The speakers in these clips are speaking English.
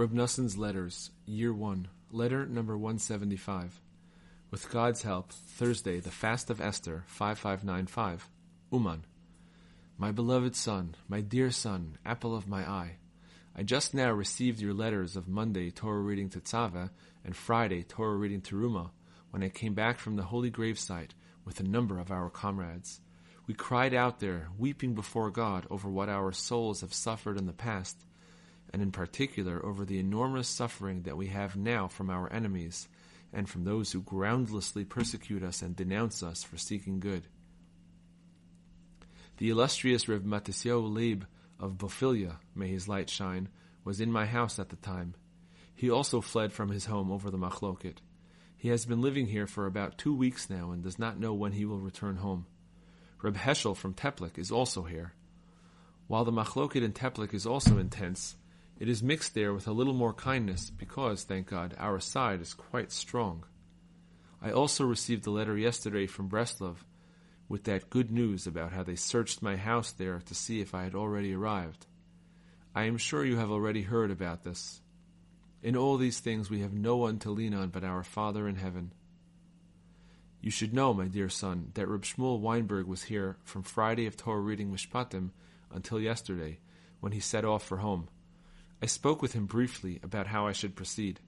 Reb Noson's Letters, Year 1, Letter number 175. With God's help, Thursday, the Fast of Esther, 5595. Uman. My beloved son, my dear son, apple of my eye. I just now received your letters of Monday Torah reading Tetzaveh and Friday Torah reading Teruma when I came back from the holy gravesite with a number of our comrades. We cried out there, weeping before God over what our souls have suffered in the past and in particular over the enormous suffering that we have now from our enemies and from those who groundlessly persecute us and denounce us for seeking good. The illustrious Reb Matisyahu Leib of Bofilia, may his light shine, was in my house at the time. He also fled from his home over the Machloket. He has been living here for about two weeks now and does not know when he will return home. Reb Heschel from Teplik is also here. While the Machloket in Teplik is also intense, it is mixed there with a little more kindness because, thank God, our side is quite strong. I also received a letter yesterday from Breslov with that good news about how they searched my house there to see if I had already arrived. I am sure you have already heard about this. In all these things we have no one to lean on but our Father in heaven. You should know, my dear son, that Reb Shmuel Weinberg was here from Friday of Torah reading Mishpatim until yesterday, when he set off for home. I spoke with him briefly about how I should proceed.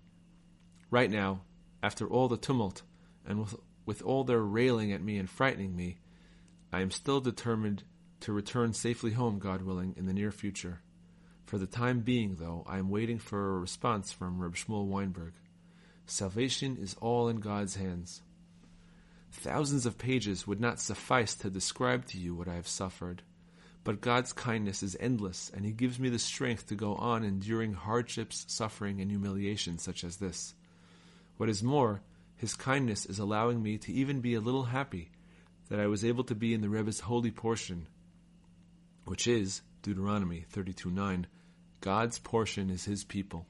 Right now, after all the tumult, and with, with all their railing at me and frightening me, I am still determined to return safely home, God willing, in the near future. For the time being, though, I am waiting for a response from Reb Shmuel Weinberg. Salvation is all in God's hands. Thousands of pages would not suffice to describe to you what I have suffered. But God's kindness is endless, and He gives me the strength to go on enduring hardships, suffering, and humiliation such as this. What is more, His kindness is allowing me to even be a little happy that I was able to be in the Rebbe's holy portion, which is, Deuteronomy 32 9, God's portion is His people.